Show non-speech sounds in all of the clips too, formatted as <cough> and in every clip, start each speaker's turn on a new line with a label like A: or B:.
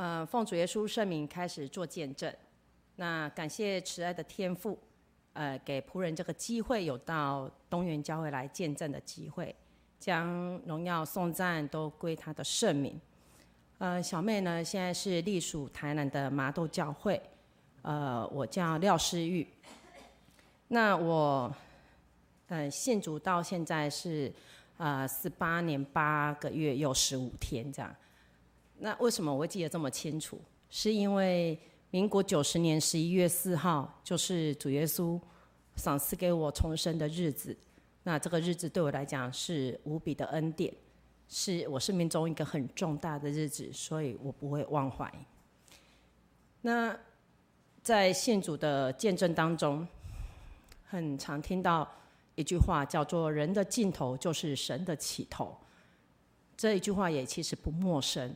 A: 呃，奉主耶稣圣名开始做见证。那感谢慈爱的天父，呃，给仆人这个机会，有到东园教会来见证的机会，将荣耀颂赞都归他的圣名。呃，小妹呢，现在是隶属台南的麻豆教会。呃，我叫廖诗玉。那我，呃，信主到现在是，呃，十八年八个月又十五天这样。那为什么我会记得这么清楚？是因为民国九十年十一月四号，就是主耶稣赏赐给我重生的日子。那这个日子对我来讲是无比的恩典。是我生命中一个很重大的日子，所以我不会忘怀。那在信主的见证当中，很常听到一句话，叫做“人的尽头就是神的起头”。这一句话也其实不陌生，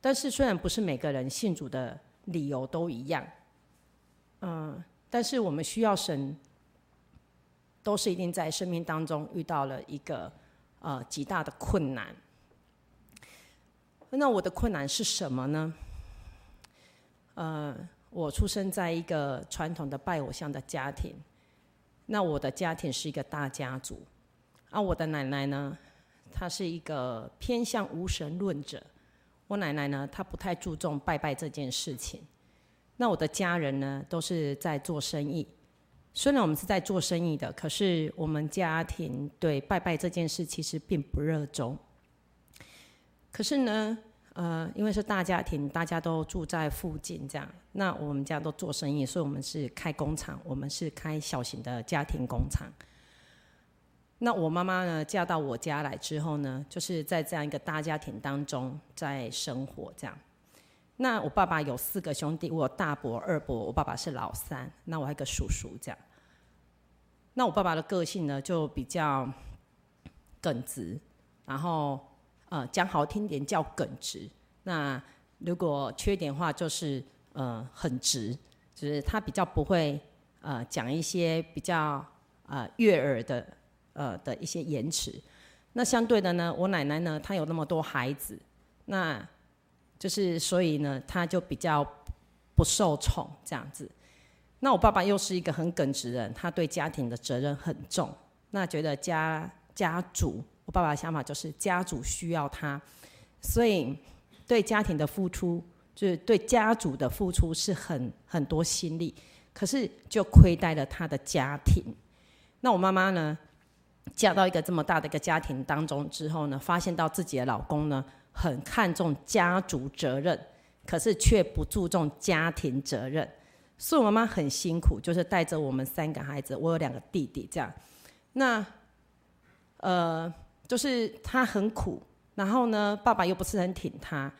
A: 但是虽然不是每个人信主的理由都一样，嗯，但是我们需要神，都是一定在生命当中遇到了一个。呃，极大的困难。那我的困难是什么呢？呃，我出生在一个传统的拜偶像的家庭。那我的家庭是一个大家族。啊，我的奶奶呢，她是一个偏向无神论者。我奶奶呢，她不太注重拜拜这件事情。那我的家人呢，都是在做生意。虽然我们是在做生意的，可是我们家庭对拜拜这件事其实并不热衷。可是呢，呃，因为是大家庭，大家都住在附近，这样，那我们家都做生意，所以我们是开工厂，我们是开小型的家庭工厂。那我妈妈呢，嫁到我家来之后呢，就是在这样一个大家庭当中在生活，这样。那我爸爸有四个兄弟，我有大伯、二伯，我爸爸是老三，那我还有一个叔叔，这样。那我爸爸的个性呢，就比较耿直，然后呃讲好听点叫耿直。那如果缺点的话，就是呃很直，就是他比较不会呃讲一些比较呃悦耳的呃的一些延迟。那相对的呢，我奶奶呢，她有那么多孩子，那就是所以呢，她就比较不受宠这样子。那我爸爸又是一个很耿直的人，他对家庭的责任很重。那觉得家家族，我爸爸的想法就是家族需要他，所以对家庭的付出，就是对家族的付出是很很多心力。可是就亏待了他的家庭。那我妈妈呢，嫁到一个这么大的一个家庭当中之后呢，发现到自己的老公呢，很看重家族责任，可是却不注重家庭责任。所以我妈妈很辛苦，就是带着我们三个孩子，我有两个弟弟这样。那，呃，就是她很苦，然后呢，爸爸又不是很挺她，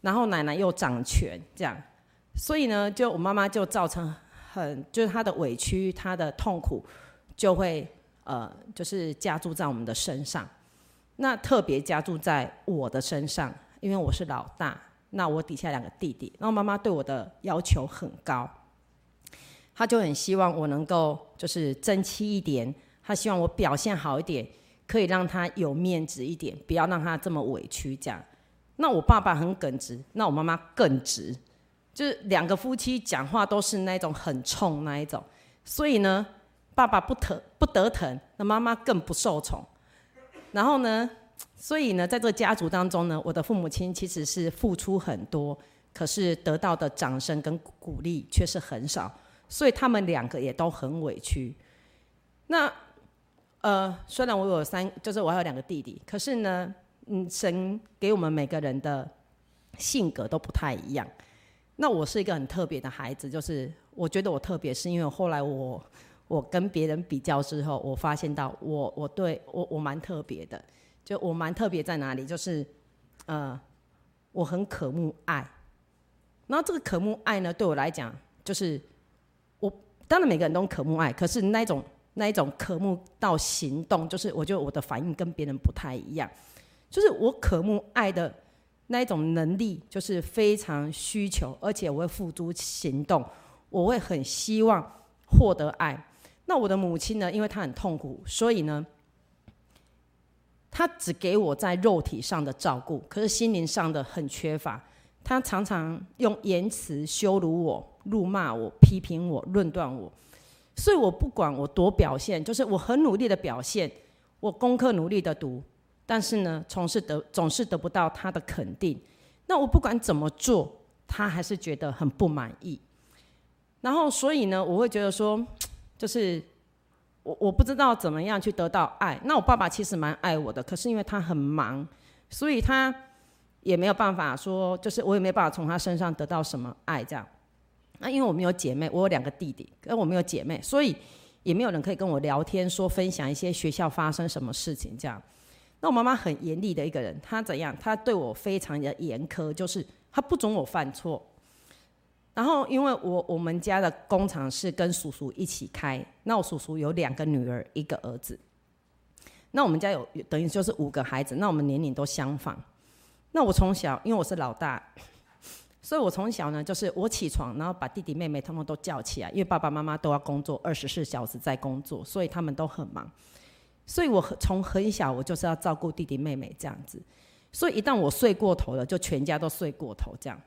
A: 然后奶奶又掌权这样，所以呢，就我妈妈就造成很，就是她的委屈，她的痛苦，就会呃，就是加注在我们的身上。那特别加注在我的身上，因为我是老大，那我底下两个弟弟，那妈妈对我的要求很高。他就很希望我能够就是争气一点，他希望我表现好一点，可以让他有面子一点，不要让他这么委屈这样。那我爸爸很耿直，那我妈妈更直，就是两个夫妻讲话都是那种很冲那一种，所以呢，爸爸不疼不得疼，那妈妈更不受宠。然后呢，所以呢，在这个家族当中呢，我的父母亲其实是付出很多，可是得到的掌声跟鼓励却是很少。所以他们两个也都很委屈。那呃，虽然我有三，就是我还有两个弟弟，可是呢，嗯，神给我们每个人的性格都不太一样。那我是一个很特别的孩子，就是我觉得我特别，是因为后来我我跟别人比较之后，我发现到我我对我我蛮特别的。就我蛮特别在哪里？就是呃，我很渴慕爱。然后这个渴慕爱呢，对我来讲就是我。当然，每个人都渴慕爱，可是那一种那一种渴慕到行动，就是我觉得我的反应跟别人不太一样。就是我渴慕爱的那一种能力，就是非常需求，而且我会付诸行动，我会很希望获得爱。那我的母亲呢？因为她很痛苦，所以呢，她只给我在肉体上的照顾，可是心灵上的很缺乏。她常常用言辞羞辱我、辱骂我、批评我、论断我。所以我不管我多表现，就是我很努力的表现，我功课努力的读，但是呢，总是得总是得不到他的肯定。那我不管怎么做，他还是觉得很不满意。然后，所以呢，我会觉得说，就是我我不知道怎么样去得到爱。那我爸爸其实蛮爱我的，可是因为他很忙，所以他也没有办法说，就是我也没办法从他身上得到什么爱这样。那因为我没有姐妹，我有两个弟弟，跟我没有姐妹，所以也没有人可以跟我聊天，说分享一些学校发生什么事情这样。那我妈妈很严厉的一个人，她怎样？她对我非常的严苛，就是她不准我犯错。然后因为我我们家的工厂是跟叔叔一起开，那我叔叔有两个女儿，一个儿子。那我们家有等于就是五个孩子，那我们年龄都相仿。那我从小因为我是老大。所以我从小呢，就是我起床，然后把弟弟妹妹他们都叫起来，因为爸爸妈妈都要工作，二十四小时在工作，所以他们都很忙。所以我从很小，我就是要照顾弟弟妹妹这样子。所以一旦我睡过头了，就全家都睡过头这样。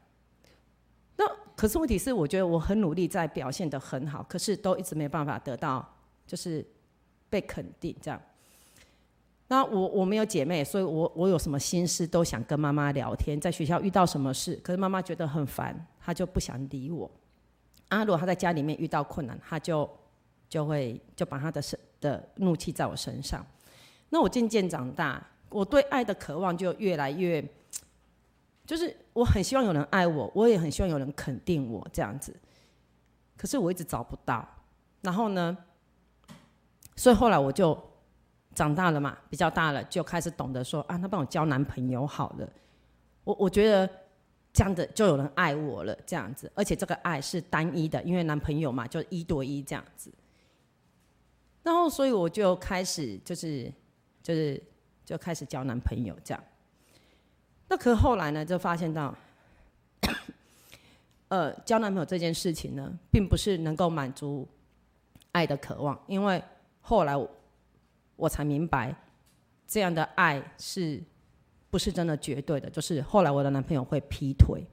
A: 那可是问题是，我觉得我很努力在表现得很好，可是都一直没办法得到，就是被肯定这样。那我我没有姐妹，所以我我有什么心事都想跟妈妈聊天。在学校遇到什么事，可是妈妈觉得很烦，她就不想理我。啊，如果她在家里面遇到困难，她就就会就把她的身的怒气在我身上。那我渐渐长大，我对爱的渴望就越来越，就是我很希望有人爱我，我也很希望有人肯定我这样子。可是我一直找不到。然后呢，所以后来我就。长大了嘛，比较大了，就开始懂得说啊，那帮我交男朋友好了。我我觉得这样的就有人爱我了，这样子，而且这个爱是单一的，因为男朋友嘛，就一对一这样子。然后，所以我就开始就是就是就开始交男朋友这样。那可后来呢，就发现到，<coughs> 呃，交男朋友这件事情呢，并不是能够满足爱的渴望，因为后来我。我才明白，这样的爱是不是真的绝对的？就是后来我的男朋友会劈腿，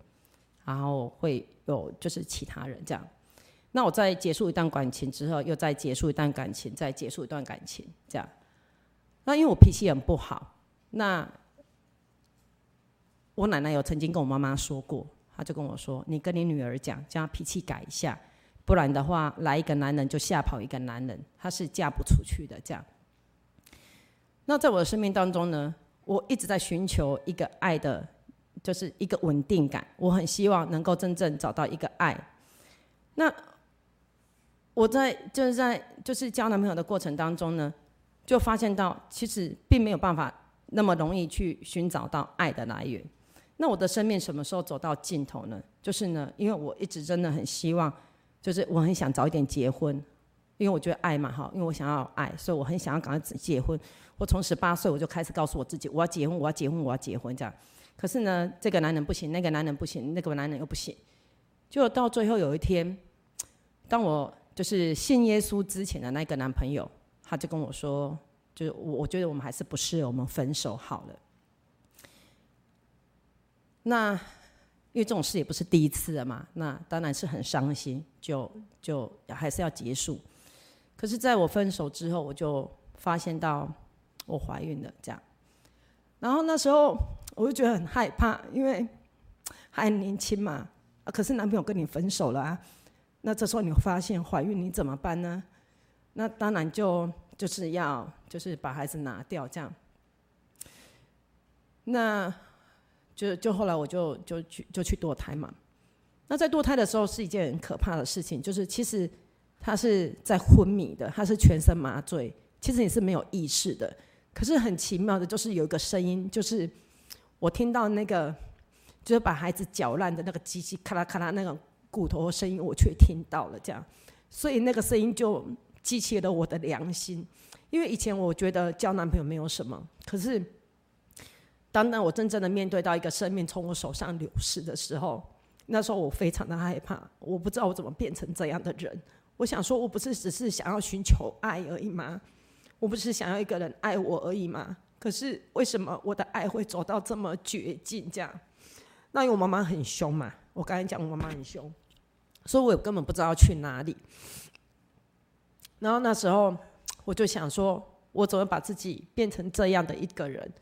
A: 然后会有就是其他人这样。那我在结束一段感情之后，又再结束一段感情，再结束一段感情，这样。那因为我脾气很不好，那我奶奶有曾经跟我妈妈说过，她就跟我说：“你跟你女儿讲，叫她脾气改一下，不然的话，来一个男人就吓跑一个男人，她是嫁不出去的。”这样。那在我的生命当中呢，我一直在寻求一个爱的，就是一个稳定感。我很希望能够真正找到一个爱。那我在就是在就是交男朋友的过程当中呢，就发现到其实并没有办法那么容易去寻找到爱的来源。那我的生命什么时候走到尽头呢？就是呢，因为我一直真的很希望，就是我很想早一点结婚。因为我觉得爱嘛，哈，因为我想要爱，所以我很想要赶快结婚。我从十八岁我就开始告诉我自己，我要结婚，我要结婚，我要结婚这样。可是呢，这个男人不行，那个男人不行，那个男人又不行。就到最后有一天，当我就是信耶稣之前的那个男朋友，他就跟我说，就是我我觉得我们还是不适合，我们分手好了。那因为这种事也不是第一次了嘛，那当然是很伤心，就就还是要结束。可是，在我分手之后，我就发现到我怀孕了，这样。然后那时候我就觉得很害怕，因为还年轻嘛。啊，可是男朋友跟你分手了啊，那这时候你发现怀孕，你怎么办呢？那当然就就是要就是把孩子拿掉，这样。那就就后来我就就去就去堕胎嘛。那在堕胎的时候是一件很可怕的事情，就是其实。他是在昏迷的，他是全身麻醉，其实你是没有意识的。可是很奇妙的，就是有一个声音，就是我听到那个，就是把孩子搅烂的那个机器咔啦咔啦那个骨头的声音，我却听到了这样。所以那个声音就激起了我的良心，因为以前我觉得交男朋友没有什么，可是当当我真正的面对到一个生命从我手上流逝的时候，那时候我非常的害怕，我不知道我怎么变成这样的人。我想说，我不是只是想要寻求爱而已吗？我不是想要一个人爱我而已吗？可是为什么我的爱会走到这么绝境这样？那因为我妈妈很凶嘛，我刚才讲我妈妈很凶，所以我根本不知道去哪里。然后那时候我就想说，我怎么把自己变成这样的一个人？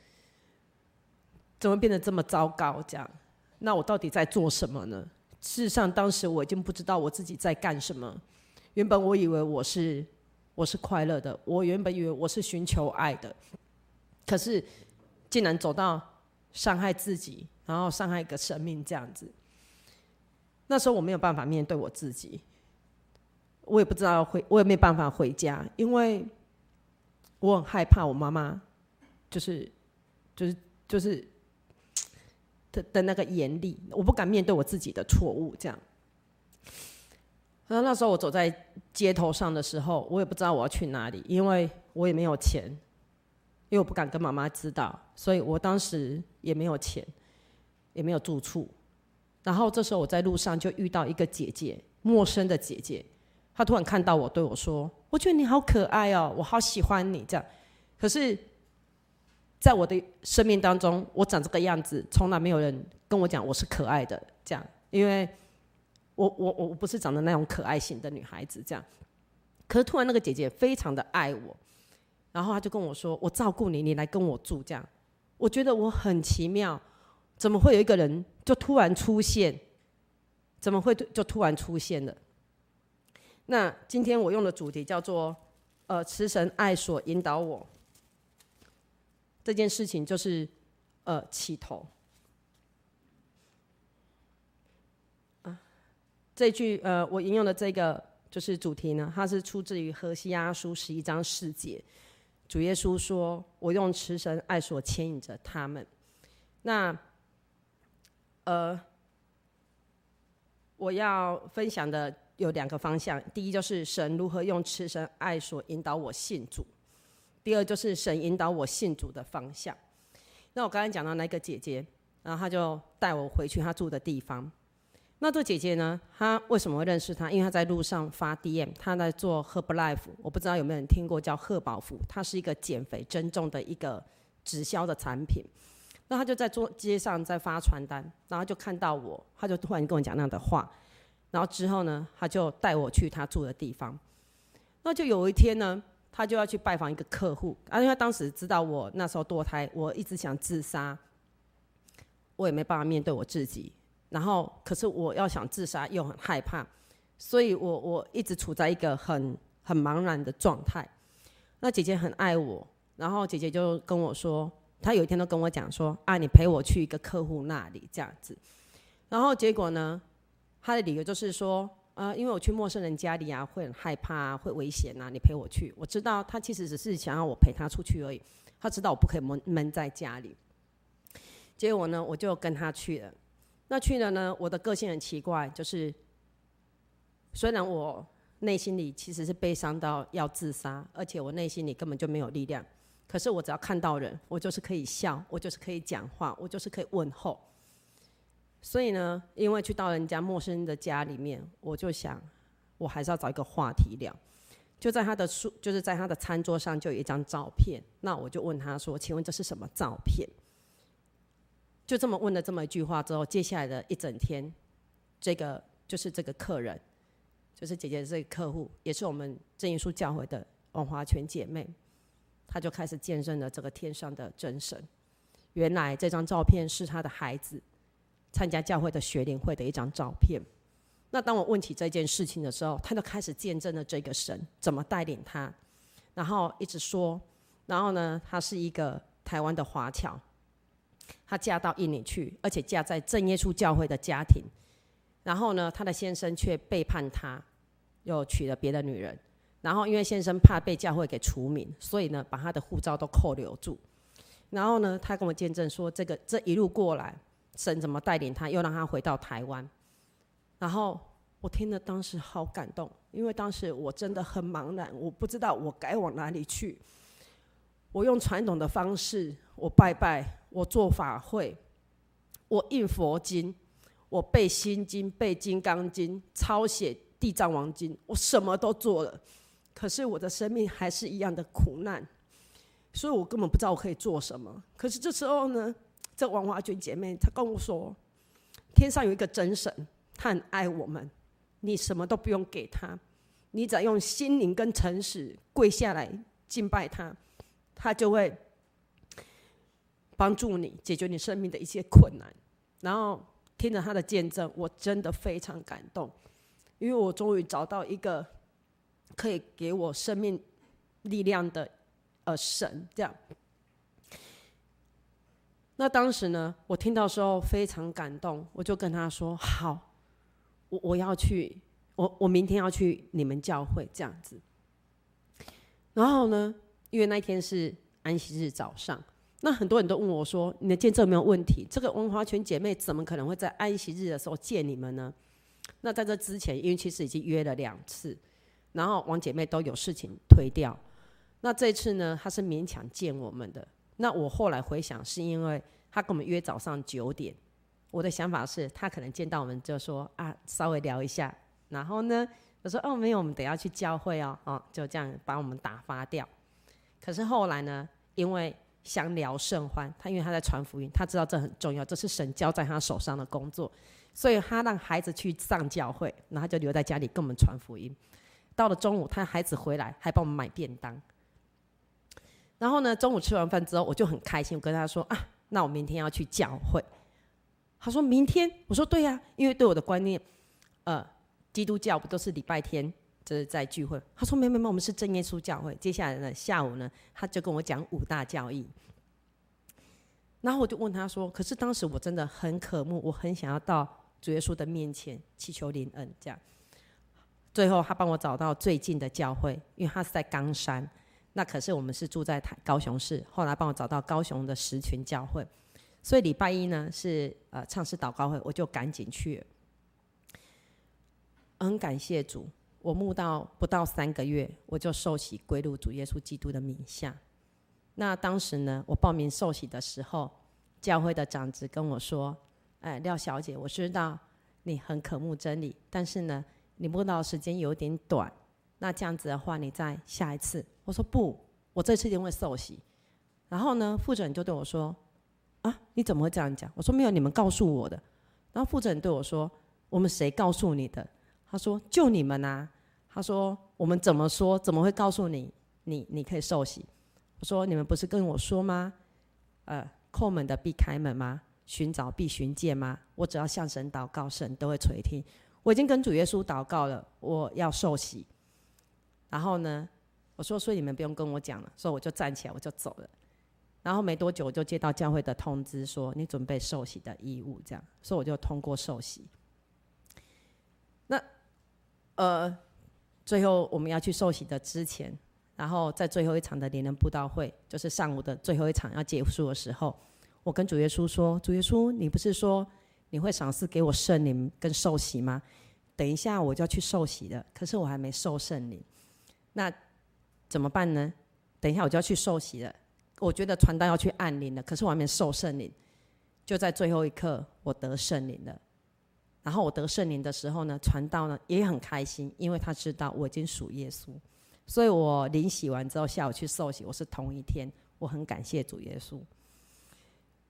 A: 怎么变得这么糟糕？这样，那我到底在做什么呢？事实上，当时我已经不知道我自己在干什么。原本我以为我是我是快乐的，我原本以为我是寻求爱的，可是竟然走到伤害自己，然后伤害一个生命这样子。那时候我没有办法面对我自己，我也不知道回，我也没办法回家，因为我很害怕我妈妈，就是就是就是的那个严厉，我不敢面对我自己的错误这样。然后那时候我走在街头上的时候，我也不知道我要去哪里，因为我也没有钱，因为我不敢跟妈妈知道，所以我当时也没有钱，也没有住处。然后这时候我在路上就遇到一个姐姐，陌生的姐姐，她突然看到我对我说：“我觉得你好可爱哦，我好喜欢你。”这样，可是，在我的生命当中，我长这个样子，从来没有人跟我讲我是可爱的，这样，因为。我我我我不是长得那种可爱型的女孩子，这样。可是突然那个姐姐非常的爱我，然后她就跟我说：“我照顾你，你来跟我住。”这样，我觉得我很奇妙，怎么会有一个人就突然出现？怎么会就突然出现了？那今天我用的主题叫做“呃，慈神爱所引导我”。这件事情就是呃起头。这句呃，我引用的这个就是主题呢，它是出自于何西阿书十一章四节。主耶稣说：“我用慈神爱所牵引着他们。”那呃，我要分享的有两个方向：第一，就是神如何用慈神爱所引导我信主；第二，就是神引导我信主的方向。那我刚才讲到那个姐姐，然后她就带我回去她住的地方。那这姐姐呢？她为什么会认识她？因为她在路上发 DM，她在做 Herbalife，我不知道有没有人听过叫贺宝福，它是一个减肥增重的一个直销的产品。那她就在做街上在发传单，然后就看到我，她就突然跟我讲那样的话。然后之后呢，她就带我去她住的地方。那就有一天呢，他就要去拜访一个客户，啊，因为当时知道我那时候堕胎，我一直想自杀，我也没办法面对我自己。然后，可是我要想自杀又很害怕，所以我我一直处在一个很很茫然的状态。那姐姐很爱我，然后姐姐就跟我说，她有一天都跟我讲说：“啊，你陪我去一个客户那里这样子。”然后结果呢，她的理由就是说：“呃，因为我去陌生人家里啊，会很害怕，会危险啊，你陪我去。”我知道他其实只是想要我陪他出去而已，他知道我不可以闷闷在家里。结果呢，我就跟他去了。那去了呢？我的个性很奇怪，就是虽然我内心里其实是悲伤到要自杀，而且我内心里根本就没有力量，可是我只要看到人，我就是可以笑，我就是可以讲话，我就是可以问候。所以呢，因为去到人家陌生人的家里面，我就想，我还是要找一个话题聊。就在他的书，就是在他的餐桌上就有一张照片，那我就问他说：“请问这是什么照片？”就这么问了这么一句话之后，接下来的一整天，这个就是这个客人，就是姐姐这个客户，也是我们真耶稣教会的王华全姐妹，她就开始见证了这个天上的真神。原来这张照片是她的孩子参加教会的学龄会的一张照片。那当我问起这件事情的时候，他就开始见证了这个神怎么带领他，然后一直说，然后呢，他是一个台湾的华侨。他嫁到印尼去，而且嫁在正耶稣教会的家庭。然后呢，他的先生却背叛他，又娶了别的女人。然后因为先生怕被教会给除名，所以呢，把他的护照都扣留住。然后呢，他跟我见证说，这个这一路过来，神怎么带领他，又让他回到台湾。然后我听了，当时好感动，因为当时我真的很茫然，我不知道我该往哪里去。我用传统的方式，我拜拜。我做法会，我印佛经，我背心经、背金刚经、抄写地藏王经，我什么都做了，可是我的生命还是一样的苦难，所以我根本不知道我可以做什么。可是这时候呢，这王华娟姐妹她跟我说：“天上有一个真神，他很爱我们，你什么都不用给他，你只要用心灵跟诚实跪下来敬拜他，他就会帮助你解决你生命的一些困难。然后听着他的见证，我真的非常感动，因为我终于找到一个可以给我生命力量的呃神，这样。那当时呢，我听到时候非常感动，我就跟他说：“好，我我要去，我我明天要去你们教会这样子。”然后呢，因为那天是安息日早上，那很多人都问我说：“你的见证没有问题？这个文华全姐妹怎么可能会在安息日的时候见你们呢？”那在这之前，因为其实已经约了两次，然后王姐妹都有事情推掉。那这次呢，她是勉强见我们的。那我后来回想，是因为他跟我们约早上九点。我的想法是他可能见到我们就说啊，稍微聊一下。然后呢，我说哦，没有，我们等下去教会哦，哦，就这样把我们打发掉。可是后来呢，因为相聊甚欢，他因为他在传福音，他知道这很重要，这是神交在他手上的工作，所以他让孩子去上教会，然后就留在家里跟我们传福音。到了中午，他孩子回来还帮我们买便当。然后呢，中午吃完饭之后，我就很开心，我跟他说啊，那我明天要去教会。他说明天，我说对呀、因为对我的观念，呃，基督教不都是礼拜天就是在聚会？他说没没没，我们是正耶稣教会。接下来呢，下午呢，他就跟我讲五大教义。然后我就问他说，可是当时我真的很渴慕，我很想要到主耶稣的面前祈求灵恩，这样。最后他帮我找到最近的教会，因为他是在冈山。那可是我们是住在台高雄市，后来帮我找到高雄的十群教会，所以礼拜一呢是呃唱诗祷告会，我就赶紧去。很感谢主，我慕道不到三个月，我就受洗归入主耶稣基督的名下。那当时呢，我报名受洗的时候，教会的长子跟我说：“哎，廖小姐，我知道你很渴慕真理，但是呢，你慕道时间有点短。”那这样子的话，你再下一次。我说不，我这次一定会受洗。然后呢，负责人就对我说：“啊，你怎么会这样讲？”我说：“没有，你们告诉我的。”然后负责人对我说：“我们谁告诉你的？”他说：“就你们啊。”他说：“我们怎么说？怎么会告诉你？你你可以受洗？”我说：“你们不是跟我说吗？呃，叩门的必开门吗？寻找必寻见吗？我只要向神祷告，神都会垂听。我已经跟主耶稣祷告了，我要受洗。”然后呢，我说，所以你们不用跟我讲了，所以我就站起来，我就走了。然后没多久，我就接到教会的通知，说你准备受洗的义务，这样，所以我就通过受洗。那呃，最后我们要去受洗的之前，然后在最后一场的灵人布道会，就是上午的最后一场要结束的时候，我跟主耶稣说：“主耶稣，你不是说你会赏赐给我圣灵跟受洗吗？等一下我就要去受洗了，可是我还没受圣灵。”那怎么办呢？等一下我就要去受洗了。我觉得传道要去按灵了，可是我还没受圣灵。就在最后一刻，我得圣灵了。然后我得圣灵的时候呢，传道呢也很开心，因为他知道我已经属耶稣。所以我临洗完之后，下午去受洗，我是同一天。我很感谢主耶稣。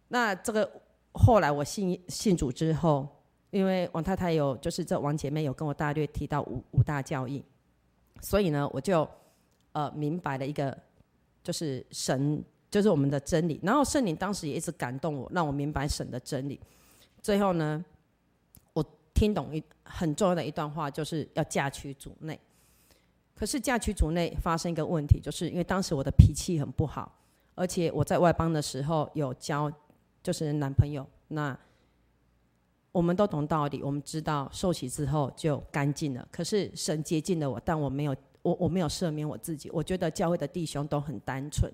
A: 那这个后来我信信主之后，因为王太太有，就是这王姐妹有跟我大略提到五五大教义。所以呢，我就呃明白了一个，就是神就是我们的真理。然后圣灵当时也一直感动我，让我明白神的真理。最后呢，我听懂一很重要的一段话，就是要嫁娶主内。可是嫁娶主内发生一个问题，就是因为当时我的脾气很不好，而且我在外邦的时候有交就是男朋友。那我们都懂道理，我们知道受洗之后就干净了。可是神接近了我，但我没有，我我没有赦免我自己。我觉得教会的弟兄都很单纯，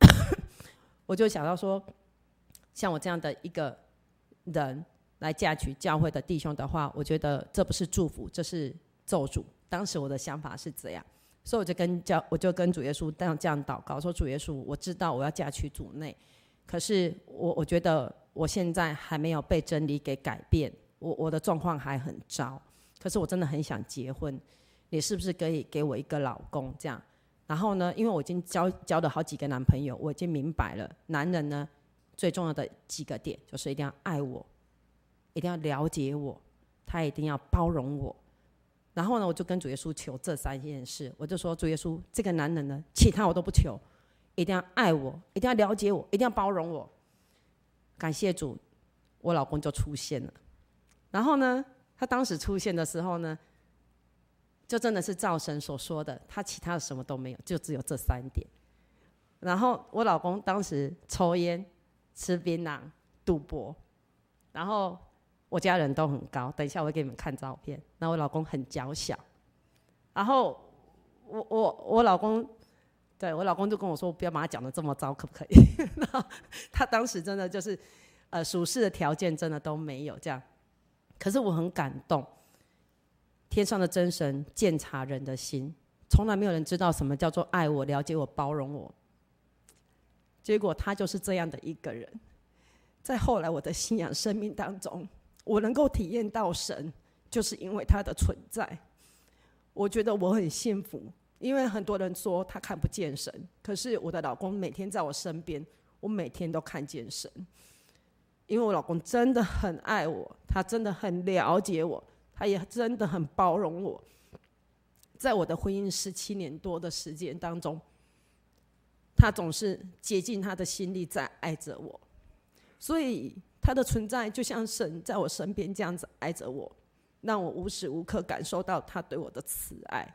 A: <laughs> 我就想到说，像我这样的一个人来嫁娶教会的弟兄的话，我觉得这不是祝福，这是咒诅。当时我的想法是这样，所以我就跟教，我就跟主耶稣这样这样祷告，说主耶稣，我知道我要嫁娶主内，可是我我觉得。我现在还没有被真理给改变，我我的状况还很糟，可是我真的很想结婚，你是不是可以给我一个老公这样？然后呢，因为我已经交交了好几个男朋友，我已经明白了，男人呢最重要的几个点就是一定要爱我，一定要了解我，他一定要包容我。然后呢，我就跟主耶稣求这三件事，我就说主耶稣，这个男人呢，其他我都不求，一定要爱我，一定要了解我，一定要包容我。感谢主，我老公就出现了。然后呢，他当时出现的时候呢，就真的是赵神所说的，他其他的什么都没有，就只有这三点。然后我老公当时抽烟、吃槟榔、赌博，然后。我家人都很高，等一下我会给你们看照片。那我老公很娇小，然后我我我老公，对我老公就跟我说，不要把他讲的这么糟，可不可以？<laughs> 然后他当时真的就是，呃，属实的条件真的都没有这样。可是我很感动，天上的真神鉴察人的心，从来没有人知道什么叫做爱我、了解我、包容我。结果他就是这样的一个人，在后来我的信仰生命当中。我能够体验到神，就是因为他的存在。我觉得我很幸福，因为很多人说他看不见神，可是我的老公每天在我身边，我每天都看见神。因为我老公真的很爱我，他真的很了解我，他也真的很包容我。在我的婚姻十七年多的时间当中，他总是竭尽他的心力在爱着我，所以。他的存在就像神在我身边这样子爱着我，让我无时无刻感受到他对我的慈爱。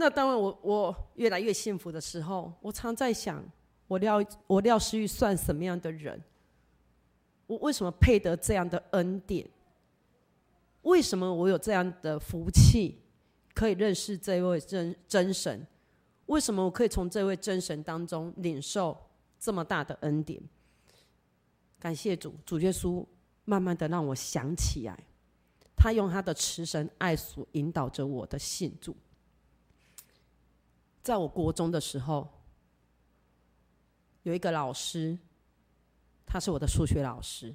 A: 那当然我，我我越来越幸福的时候，我常在想，我廖我廖诗玉算什么样的人？我为什么配得这样的恩典？为什么我有这样的福气，可以认识这位真真神？为什么我可以从这位真神当中领受这么大的恩典？感谢主，主耶稣慢慢的让我想起来，他用他的慈神爱所引导着我的信主。在我国中的时候，有一个老师，他是我的数学老师。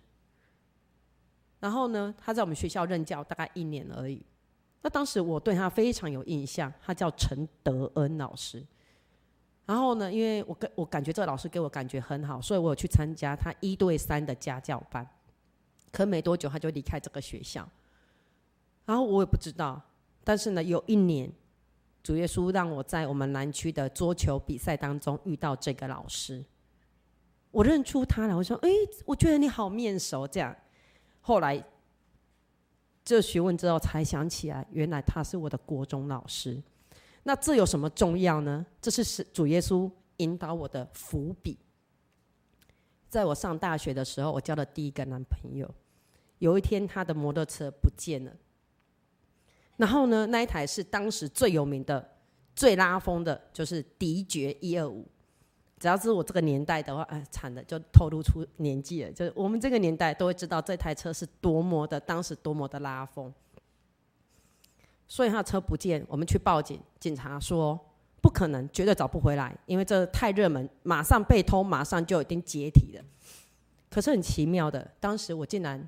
A: 然后呢，他在我们学校任教大概一年而已。那当时我对他非常有印象，他叫陈德恩老师。然后呢，因为我跟我感觉这个老师给我感觉很好，所以我有去参加他一对三的家教班。可没多久他就离开这个学校，然后我也不知道。但是呢，有一年，主耶稣让我在我们南区的桌球比赛当中遇到这个老师，我认出他了。我说：“哎，我觉得你好面熟。”这样，后来这询问之后才想起来，原来他是我的国中老师。那这有什么重要呢？这是主耶稣引导我的伏笔。在我上大学的时候，我交了第一个男朋友。有一天，他的摩托车不见了。然后呢，那一台是当时最有名的、最拉风的，就是迪爵一二五。只要是我这个年代的话，哎，惨了，就透露出年纪了。就是我们这个年代都会知道这台车是多么的，当时多么的拉风。所以他的车不见，我们去报警，警察说不可能，绝对找不回来，因为这太热门，马上被偷，马上就已经解体了。可是很奇妙的，当时我竟然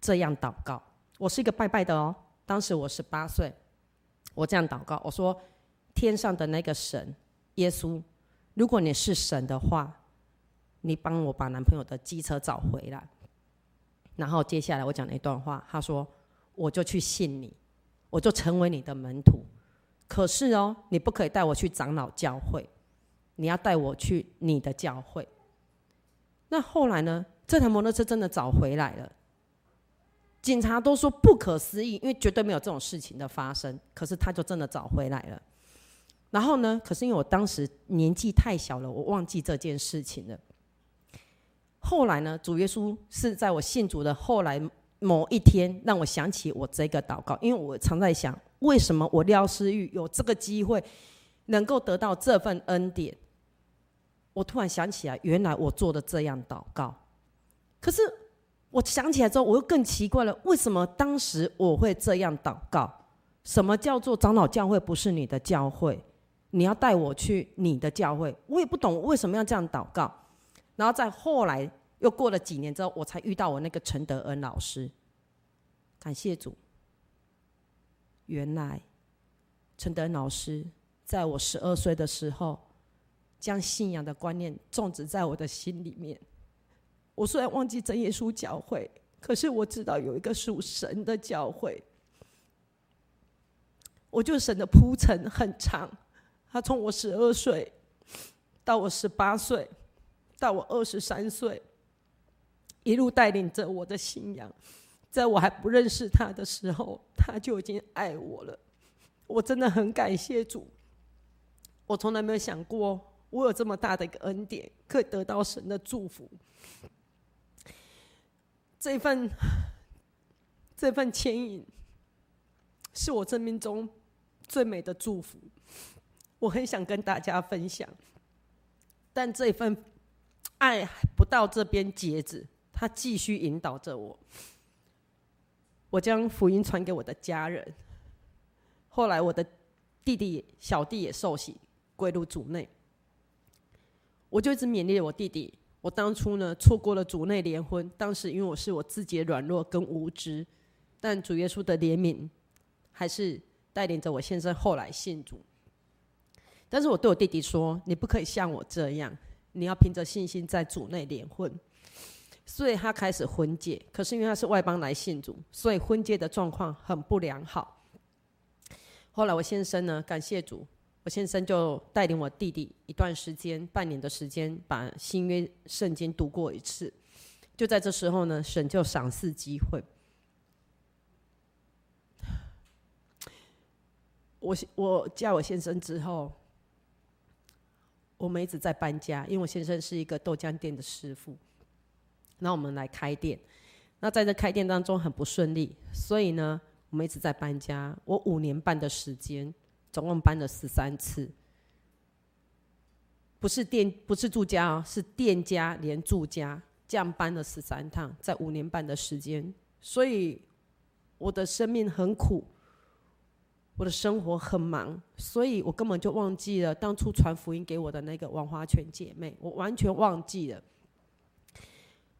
A: 这样祷告，我是一个拜拜的哦。当时我十八岁，我这样祷告，我说：天上的那个神耶稣，如果你是神的话，你帮我把男朋友的机车找回来。然后接下来我讲了一段话，他说：我就去信你。我就成为你的门徒，可是哦，你不可以带我去长老教会，你要带我去你的教会。那后来呢？这台摩托车真的找回来了，警察都说不可思议，因为绝对没有这种事情的发生。可是他就真的找回来了。然后呢？可是因为我当时年纪太小了，我忘记这件事情了。后来呢？主耶稣是在我信主的后来。某一天，让我想起我这个祷告，因为我常在想，为什么我廖思玉有这个机会，能够得到这份恩典？我突然想起来，原来我做的这样祷告。可是我想起来之后，我又更奇怪了，为什么当时我会这样祷告？什么叫做长老教会不是你的教会？你要带我去你的教会？我也不懂为什么要这样祷告。然后在后来。又过了几年之后，我才遇到我那个陈德恩老师。感谢主，原来陈德恩老师在我十二岁的时候，将信仰的观念种植在我的心里面。我虽然忘记真耶稣教会，可是我知道有一个属神的教会。我就神的铺陈很长，他从我十二岁到我十八岁，到我二十三岁，一路带领着我的信仰，在我还不认识他的时候，他就已经爱我了。我真的很感谢主，我从来没有想过我有这么大的一个恩典，可以得到神的祝福。这份 <laughs> 这份牵引，是我生命中。最美的祝福，我很想跟大家分享，但这份爱不到这边截止，他继续引导着我。我将福音传给我的家人，后来我的弟弟、小弟也受洗归入主内，我就一直勉励我弟弟。我当初呢，错过了主内联婚，当时因为我是我自己的软弱跟无知，但主耶稣的怜悯还是。带领着我先生后来信主，但是我对我弟弟说：“你不可以像我这样，你要凭着信心在主内联婚。”所以他开始婚戒，可是因为他是外邦来信主，所以婚戒的状况很不良好。后来我先生呢，感谢主，我先生就带领我弟弟一段时间，半年的时间，把新约圣经读过一次。就在这时候呢，神就赏赐机会。我我嫁我先生之后，我们一直在搬家，因为我先生是一个豆浆店的师傅，那我们来开店。那在这开店当中很不顺利，所以呢，我们一直在搬家。我五年半的时间，总共搬了十三次，不是店不是住家哦，是店家连住家，这样搬了十三趟，在五年半的时间，所以我的生命很苦。我的生活很忙，所以我根本就忘记了当初传福音给我的那个王华全姐妹，我完全忘记了。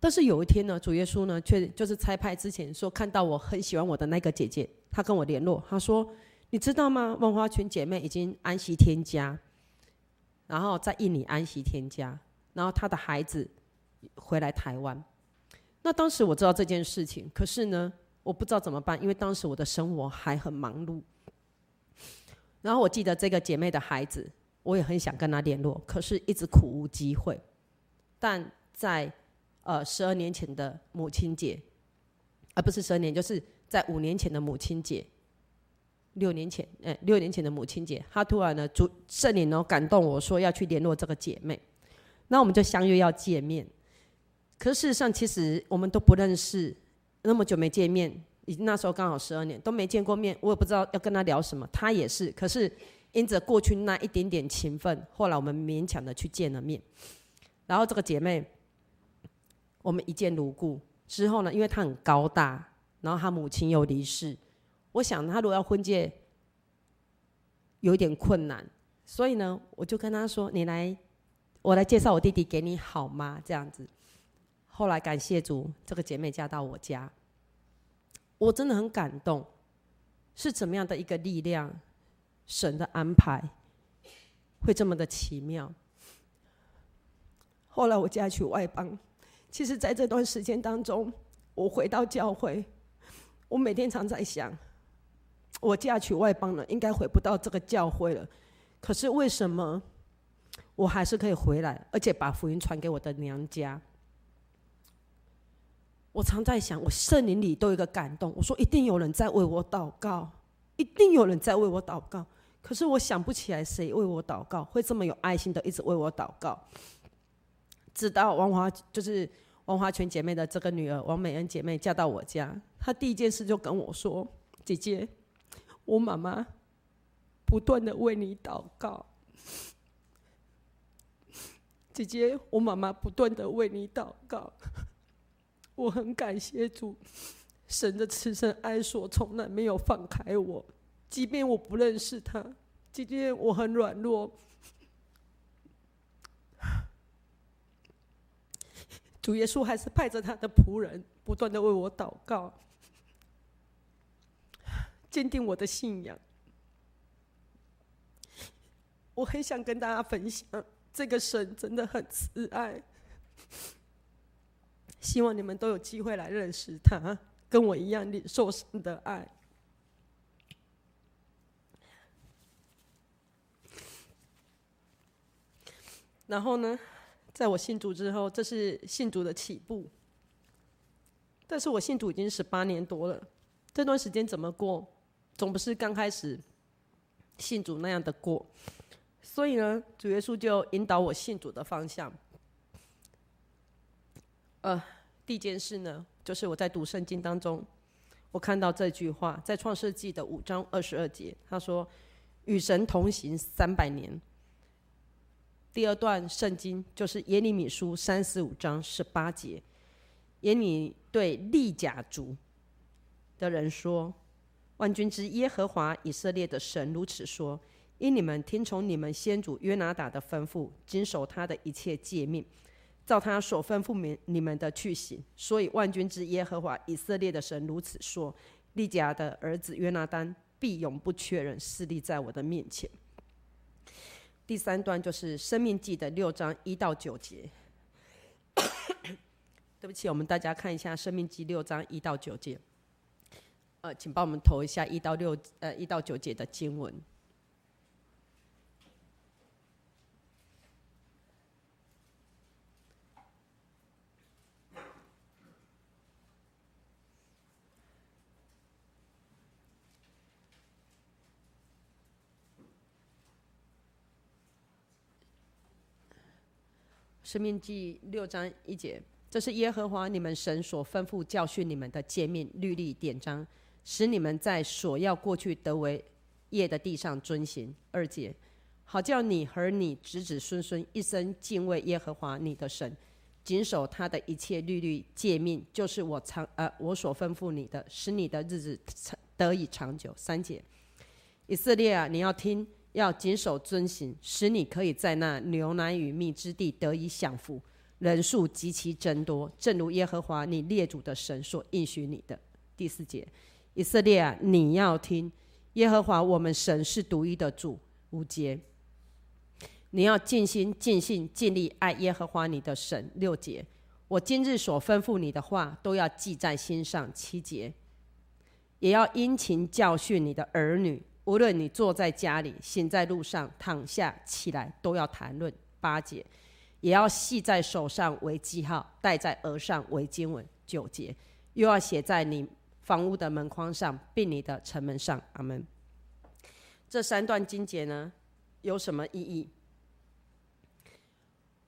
A: 但是有一天呢，主耶稣呢，却就是差派之前说看到我很喜欢我的那个姐姐，她跟我联络，她说：“你知道吗？王华全姐妹已经安息天家，然后在印尼安息天家，然后她的孩子回来台湾。”那当时我知道这件事情，可是呢，我不知道怎么办，因为当时我的生活还很忙碌。然后我记得这个姐妹的孩子，我也很想跟她联络，可是一直苦无机会。但在呃十二年前的母亲节，而不是十二年，就是在五年前的母亲节，六年前，哎，六年前的母亲节，她突然呢主圣灵呢感动我说要去联络这个姐妹，那我们就相约要见面。可事实上，其实我们都不认识，那么久没见面。那时候刚好十二年都没见过面，我也不知道要跟她聊什么。她也是，可是因着过去那一点点情分，后来我们勉强的去见了面。然后这个姐妹，我们一见如故。之后呢，因为她很高大，然后她母亲又离世，我想他如果要婚戒，有点困难，所以呢，我就跟他说：“你来，我来介绍我弟弟给你好吗？”这样子。后来感谢主，这个姐妹嫁到我家。我真的很感动，是怎么样的一个力量？神的安排会这么的奇妙。后来我嫁去外邦，其实在这段时间当中，我回到教会，我每天常在想，我嫁去外邦了，应该回不到这个教会了。可是为什么我还是可以回来，而且把福音传给我的娘家？我常在想，我圣灵里都有一个感动。我说，一定有人在为我祷告，一定有人在为我祷告。可是我想不起来谁为我祷告，会这么有爱心的一直为我祷告。直到王华，就是王华全姐妹的这个女儿王美恩姐妹嫁到我家，她第一件事就跟我说：“姐姐，我妈妈不断的为你祷告。姐姐，我妈妈不断的为你祷告。”我很感谢主，神的慈神爱所从来没有放开我，即便我不认识他，即便我很软弱，主耶稣还是派着他的仆人，不断的为我祷告，坚定我的信仰。我很想跟大家分享，这个神真的很慈爱。希望你们都有机会来认识他，跟我一样领受神的爱。然后呢，在我信主之后，这是信主的起步。但是我信主已经十八年多了，这段时间怎么过，总不是刚开始信主那样的过。所以呢，主耶稣就引导我信主的方向。呃，第一件事呢，就是我在读圣经当中，我看到这句话，在创世纪的五章二十二节，他说：“与神同行三百年。”第二段圣经就是耶利米书三十五章十八节，耶利对利甲族的人说：“万军之耶和华以色列的神如此说：因你们听从你们先祖约拿达的吩咐，谨守他的一切诫命，照他所吩咐你你们的去行，所以万军之耶和华以色列的神如此说：利甲的儿子约拿单必永不缺人，势力在我的面前。”第三段就是《生命记》的六章一到九节。<coughs> 对不起，我们大家看一下《生命记》六章一到九节。呃，请帮我们投一下一到六呃一到九节的经文。申命记六章一节，这是耶和华你们神所吩咐教训你们的诫命、律例、典章，使你们在所要过去得为业的地上遵行。二节，好叫你和你子子孙孙一生敬畏耶和华你的神，谨守他的一切律例诫命，就是我长呃我所吩咐你的，使你的日子得以长久。三节，以色列啊，你要听。要谨守遵行，使你可以在那牛奶与蜜之地得以享福，人数极其增多，正如耶和华你列祖的神所应许你的。第四节，以色列啊，你要听，耶和华我们神是独一的主。五节，你要尽心、尽性、尽力爱耶和华你的神。六节，我今日所吩咐你的话都要记在心上。七节，也要殷勤教训你的儿女。无论你坐在家里、行在路上、躺下起来，都要谈论。八节，也要系在手上为记号，戴在额上为经文。九节，又要写在你房屋的门框上，并你的城门上。阿门。这三段经节呢，有什么意义？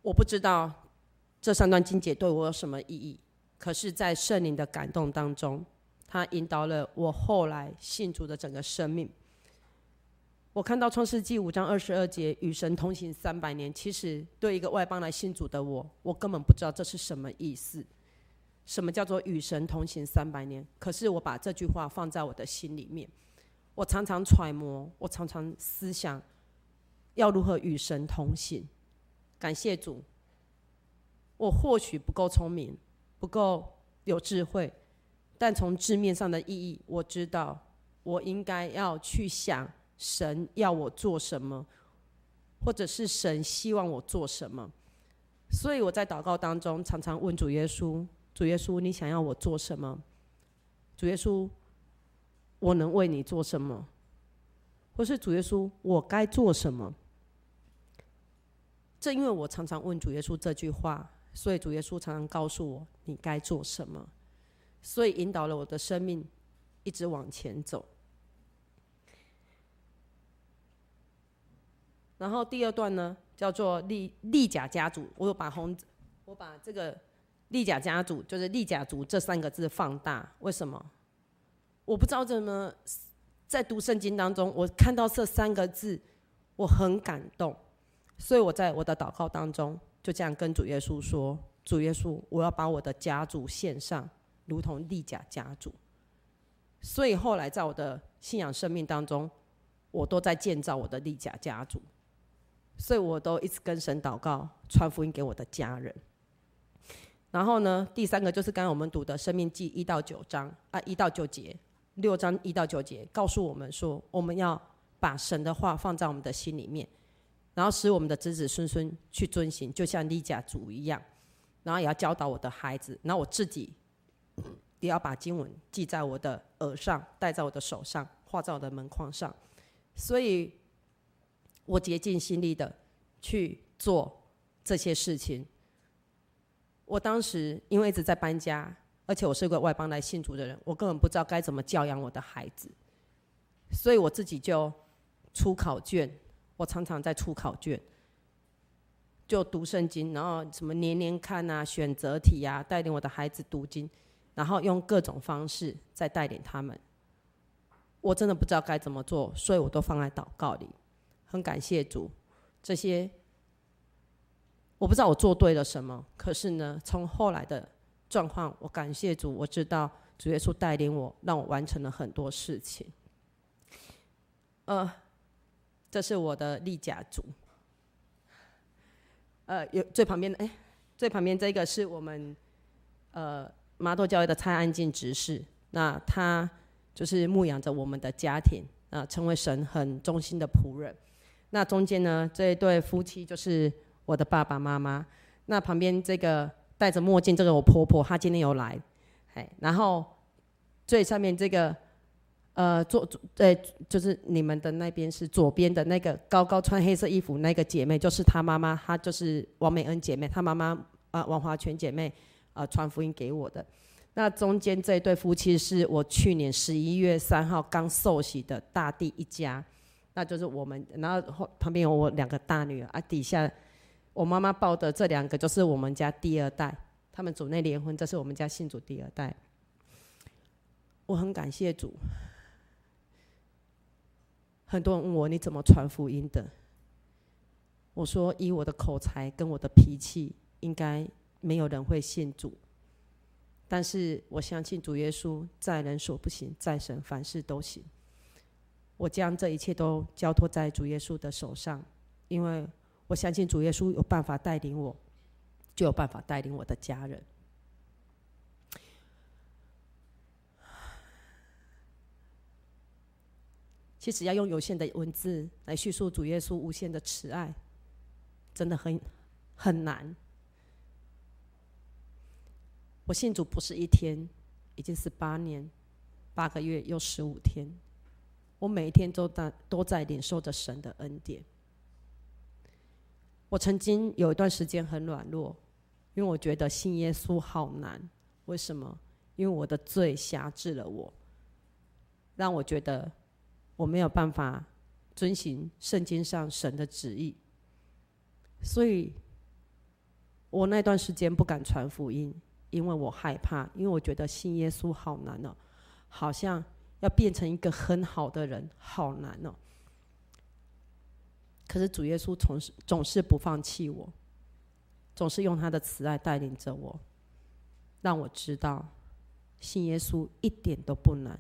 A: 我不知道这三段经节对我有什么意义。可是，在圣灵的感动当中，他引导了我后来信主的整个生命。我看到创世纪五章二十二节，与神同行三百年。其实对一个外邦来信主的我，我根本不知道这是什么意思。什么叫做与神同行三百年？可是我把这句话放在我的心里面，我常常揣摩，我常常思想，要如何与神同行。感谢主，我或许不够聪明，不够有智慧，但从字面上的意义，我知道我应该要去想。神要我做什么，或者是神希望我做什么，所以我在祷告当中常常问主耶稣：“主耶稣，你想要我做什么？主耶稣，我能为你做什么？或是主耶稣，我该做什么？”正因为我常常问主耶稣这句话，所以主耶稣常常告诉我你该做什么，所以引导了我的生命一直往前走。然后第二段呢，叫做利利甲家族。我有把红，我把这个利甲家族，就是利甲族这三个字放大。为什么？我不知道怎么在读圣经当中，我看到这三个字，我很感动。所以我在我的祷告当中，就这样跟主耶稣说：“主耶稣，我要把我的家族献上，如同利甲家族。”所以后来在我的信仰生命当中，我都在建造我的利甲家族。所以我都一直跟神祷告，传福音给我的家人。然后呢，第三个就是刚刚我们读的《生命记》一到九章啊，一到九节，六章一到九节，告诉我们说，我们要把神的话放在我们的心里面，然后使我们的子子孙孙去遵行，就像利甲主一样。然后也要教导我的孩子，然后我自己也要把经文记在我的耳上，戴在我的手上，画在我的门框上。所以，我竭尽心力的去做这些事情。我当时因为一直在搬家，而且我是一个外邦来信主的人，我根本不知道该怎么教养我的孩子，所以我自己就出考卷，我常常在出考卷。就读圣经，然后什么年年看啊，选择题啊，带领我的孩子读经，然后用各种方式在带领他们。我真的不知道该怎么做，所以我都放在祷告里。很感谢主，这些我不知道我做对了什么，可是呢，从后来的状况，我感谢主，我知道主耶稣带领我，让我完成了很多事情。呃，这是我的利甲族。呃，有最旁边的，哎，最旁边这个是我们呃麻豆教会的蔡安静执事，那他就是牧养着我们的家庭，啊、成为神很忠心的仆人。那中间呢，这一对夫妻就是我的爸爸妈妈。那旁边这个戴着墨镜，这个我婆婆，她今天有来，哎，然后最上面这个。呃，左左对，就是你们的那边是左边的那个高高穿黑色衣服那个姐妹，就是她妈妈，她就是王美恩姐妹，她妈妈啊王华全姐妹啊传福音给我的。那中间这一对夫妻是我去年十一月三号刚受洗的大地一家，那就是我们，然后后旁边有我两个大女儿啊，底下我妈妈抱的这两个就是我们家第二代，他们主内联婚，这是我们家信主第二代。我很感谢主。很多人问我，你怎么传福音的？我说，以我的口才跟我的脾气，应该没有人会信主。但是我相信主耶稣，在人所不行，在神凡事都行。我将这一切都交托在主耶稣的手上，因为我相信主耶稣有办法带领我，就有办法带领我的家人。其实要用有限的文字来叙述主耶稣无限的慈爱，真的很很难。我信主不是一天，已经是八年、八个月又十五天。我每一天都在都在领受着神的恩典。我曾经有一段时间很软弱，因为我觉得信耶稣好难。为什么？因为我的罪辖制了我，让我觉得。我没有办法遵行圣经上神的旨意，所以我那段时间不敢传福音，因为我害怕，因为我觉得信耶稣好难哦，好像要变成一个很好的人，好难哦。可是主耶稣总是总是不放弃我，总是用他的慈爱带领着我，让我知道信耶稣一点都不难。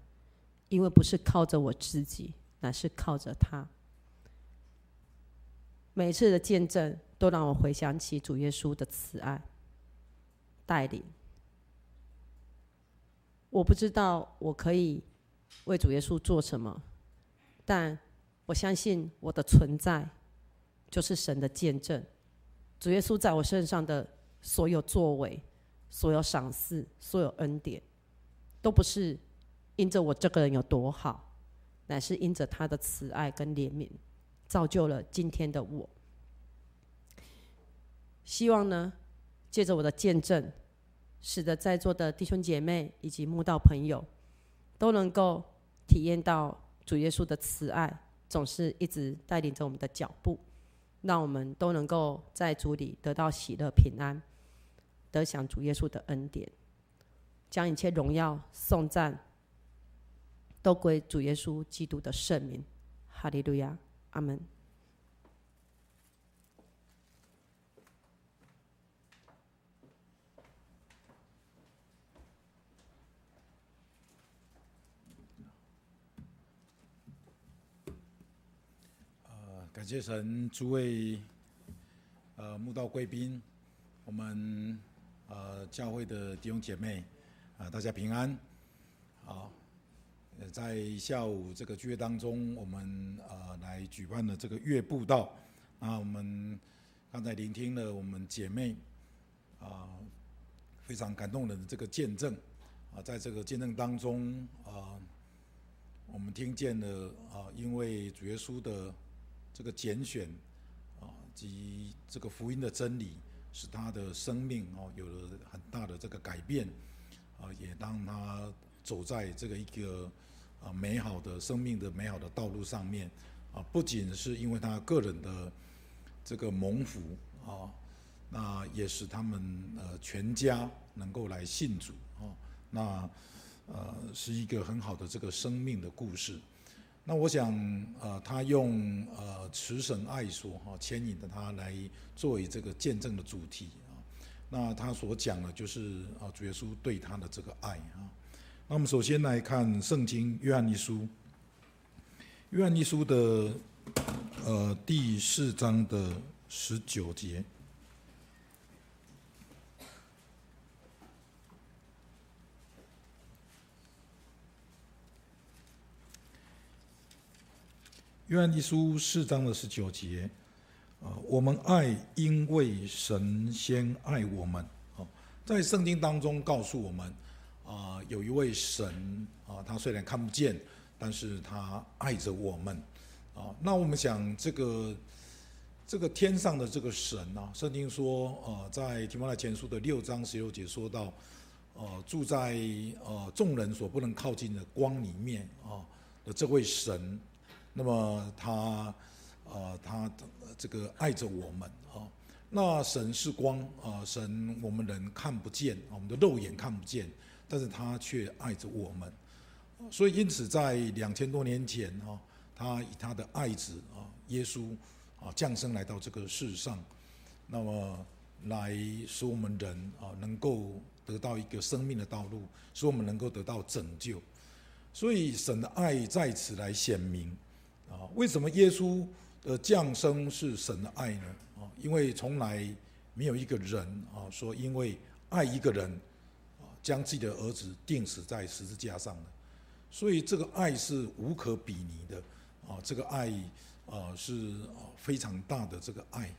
A: 因为不是靠着我自己，乃是靠着他。每次的见证都让我回想起主耶稣的慈爱带领。我不知道我可以为主耶稣做什么，但我相信我的存在就是神的见证。主耶稣在我身上的所有作为、所有赏赐、所有恩典，都不是。因着我这个人有多好，乃是因着他的慈爱跟怜悯，造就了今天的我。希望呢，借着我的见证，使得在座的弟兄姐妹以及慕道朋友，都能够体验到主耶稣的慈爱，总是一直带领着我们的脚步，让我们都能够在主里得到喜乐平安，得享主耶稣的恩典，将一切荣耀颂赞。都归主耶稣基督的圣名，哈利路亚，阿
B: 门。谢神，诸位呃慕道贵宾，我们呃教会的弟兄姐妹啊、大家平安，好。在下午这个聚会当中，我们呃来举办了这个月步道。那我们刚才聆听了我们姐妹啊非常感动人的这个见证啊，在这个见证当中啊，我们听见了啊，因为主耶稣的这个拣选啊及这个福音的真理，使他的生命哦有了很大的这个改变啊，也让他走在这个一个啊美好的生命的美好的道路上面啊，不仅是因为他个人的。这个蒙福啊，那也使他们呃全家能够来信主啊，那呃是一个很好的这个生命的故事。那我想呃他用呃慈神爱所哈牵引的他来作为这个见证的主题啊，那他所讲的就是啊主耶稣对他的这个爱啊。那我们首先来看圣经约翰一书，约翰一书的。呃，第四章的十九节，约翰一书四章的十九节，啊，我们爱，因为神先爱我们。哦，在圣经当中告诉我们，啊、有一位神啊、他虽然看不见，但是他爱着我们。啊，那我们想这个这个天上的这个神啊，圣经说，呃，在提摩太前书的六章十六节说到，呃，住在呃众人所不能靠近的光里面啊的这位神，那么他呃他这个爱着我们啊，那神是光啊，神我们人看不见，我们的肉眼看不见，但是他却爱着我们，所以因此在两千多年前啊。他以他的爱子啊，耶稣啊降生来到这个世上，那么来使我们人啊能够得到一个生命的道路，使我们能够得到拯救。所以神的爱在此来显明啊。为什么耶稣的降生是神的爱呢？啊，因为从来没有一个人啊说因为爱一个人啊将自己的儿子钉死在十字架上的，所以这个爱是无可比拟的。啊，这个爱啊是非常大的这个爱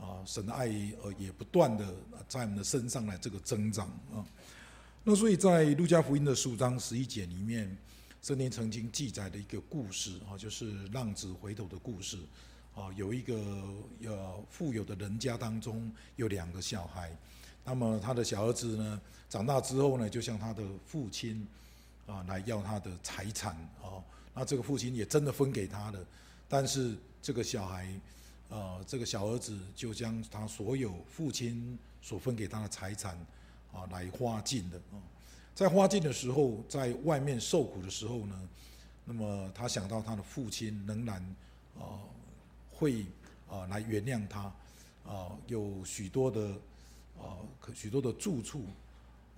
B: 啊，神的爱呃也不断的在我们的身上来这个增长啊。那所以在路加福音的十五章十一节里面，圣经曾经记载的一个故事啊，就是浪子回头的故事啊。有一个呃富有的人家当中有两个小孩，那么他的小儿子呢长大之后呢，就向他的父亲啊来要他的财产啊。那这个父亲也真的分给他了，但是这个小孩，呃，这个小儿子就将他所有父亲所分给他的财产，啊，来花尽了啊。在花尽的时候，在外面受苦的时候呢，那么他想到他的父亲仍然啊会啊来原谅他，啊有许多的啊许多的住处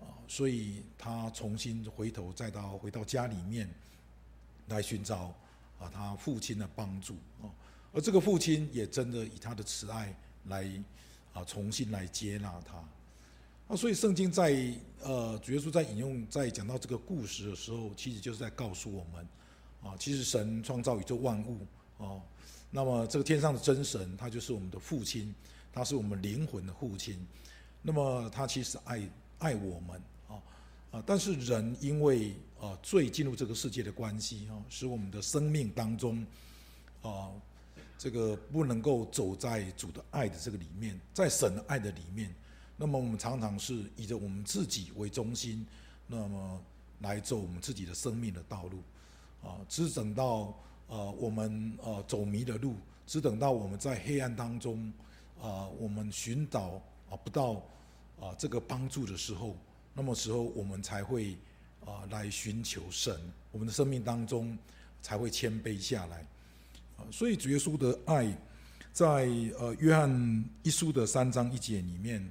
B: 啊，所以他重新回头再到回到家里面。来寻找啊，他父亲的帮助啊，而这个父亲也真的以他的慈爱来啊，重新来接纳他啊，所以圣经在呃，主耶稣在引用在讲到这个故事的时候，其实就是在告诉我们啊，其实神创造宇宙万物啊，那么这个天上的真神，他就是我们的父亲，他是我们灵魂的父亲，那么他其实爱爱我们。啊，但是人因为啊罪进入这个世界的关系啊，使我们的生命当中啊，这个不能够走在主的爱的这个里面，在神的爱的里面，那么我们常常是以着我们自己为中心，那么来走我们自己的生命的道路啊，只等到呃我们呃走迷了路，只等到我们在黑暗当中啊，我们寻找啊不到啊这个帮助的时候。那么时候，我们才会啊来寻求神，我们的生命当中才会谦卑下来。啊，所以主耶稣的爱，在呃约翰一书的三章一节里面，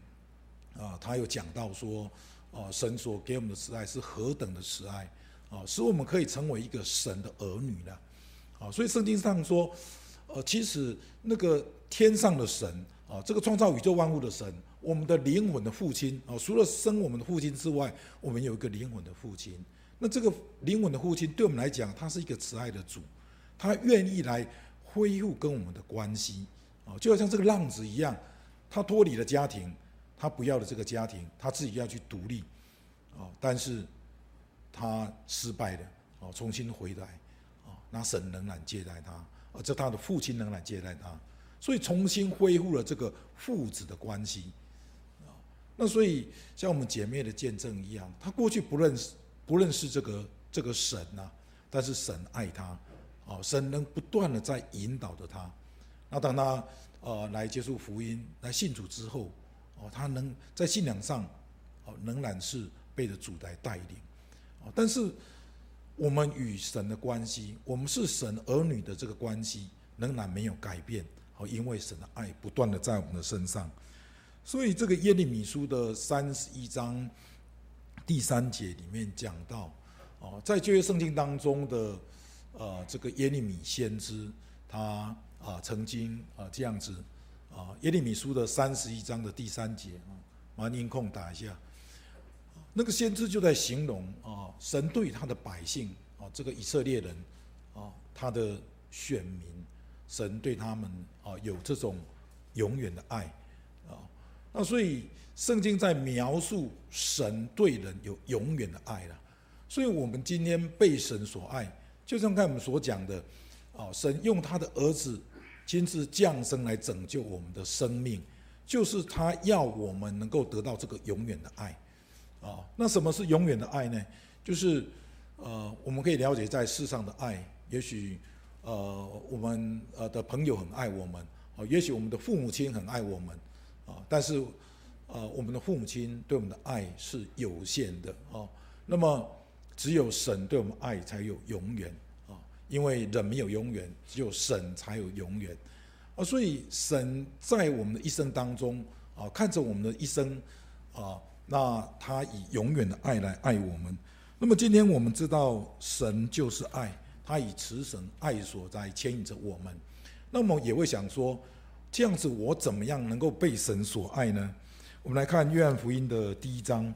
B: 啊，他有讲到说，啊，神所给我们的慈爱是何等的慈爱，啊，使我们可以成为一个神的儿女呢。啊，所以圣经上说，呃，其实那个天上的神，啊，这个创造宇宙万物的神。我们的灵魂的父亲啊，除了生我们的父亲之外，我们有一个灵魂的父亲。那这个灵魂的父亲对我们来讲，他是一个慈爱的主，他愿意来恢复跟我们的关系啊，就好像这个浪子一样，他脱离了家庭，他不要的这个家庭，他自己要去独立，哦，但是他失败了，哦，重新回来，哦，那神仍然接待他，而这他的父亲仍然接待他，所以重新恢复了这个父子的关系，啊，那所以像我们姐妹的见证一样，他过去不认识不认识这个这个神呐、但是神爱他，哦，神能不断的在引导着他，那当他呃来接触福音，来信主之后。哦，他能在信仰上，哦，仍然是被着主来带领，哦，但是我们与神的关系，我们是神儿女的这个关系，仍然没有改变，哦，因为神的爱不断的在我们的身上，所以这个耶利米书的三十一章第三节里面讲到，哦，在旧约圣经当中的，呃，这个耶利米先知，他啊曾经啊这样子。啊，耶利米书的三十一章的第三节啊，麻烦音控打一下。那个先知就在形容啊，神对他的百姓啊，这个以色列人啊，他的选民，神对他们啊有这种永远的爱啊。那所以圣经在描述神对人有永远的爱了。所以我们今天被神所爱，就像刚才我们所讲的啊，神用他的儿子。亲自降生来拯救我们的生命，就是他要我们能够得到这个永远的爱，啊，那什么是永远的爱呢？就是呃，我们可以了解在世上的爱，也许呃，我们呃的朋友很爱我们，啊，也许我们的父母亲很爱我们，啊，但是呃，我们的父母亲对我们的爱是有限的，啊，那么只有神对我们爱才有永远。因为人没有永远，只有神才有永远，啊，所以神在我们的一生当中啊，看着我们的一生啊，那他以永远的爱来爱我们。那么今天我们知道神就是爱，他以慈神爱所在牵引着我们。那么也会想说，这样子我怎么样能够被神所爱呢？我们来看约翰福音的第一章，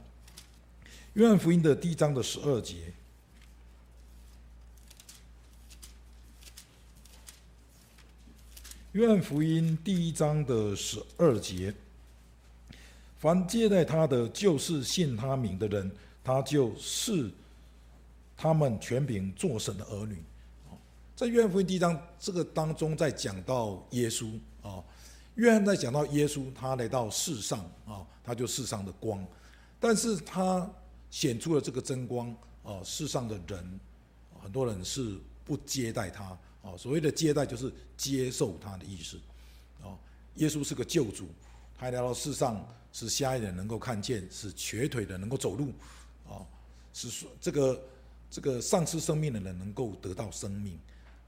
B: 约翰福音的第一章的十二节。约翰福音第一章的十二节：凡接待他的，就是信他名的人，他就是他们全凭作神的儿女。在约翰福音第一章这个当中，在讲到耶稣啊，约翰在讲到耶稣，他来到世上啊，他就世上的光，但是他显出了这个真光啊，世上的人很多人是不接待他。哦，所谓的接待就是接受他的意思。哦，耶稣是个救主，他来到世上，使瞎眼的能够看见，使瘸腿的能够走路，哦，使说这个这个丧失生命的人能够得到生命。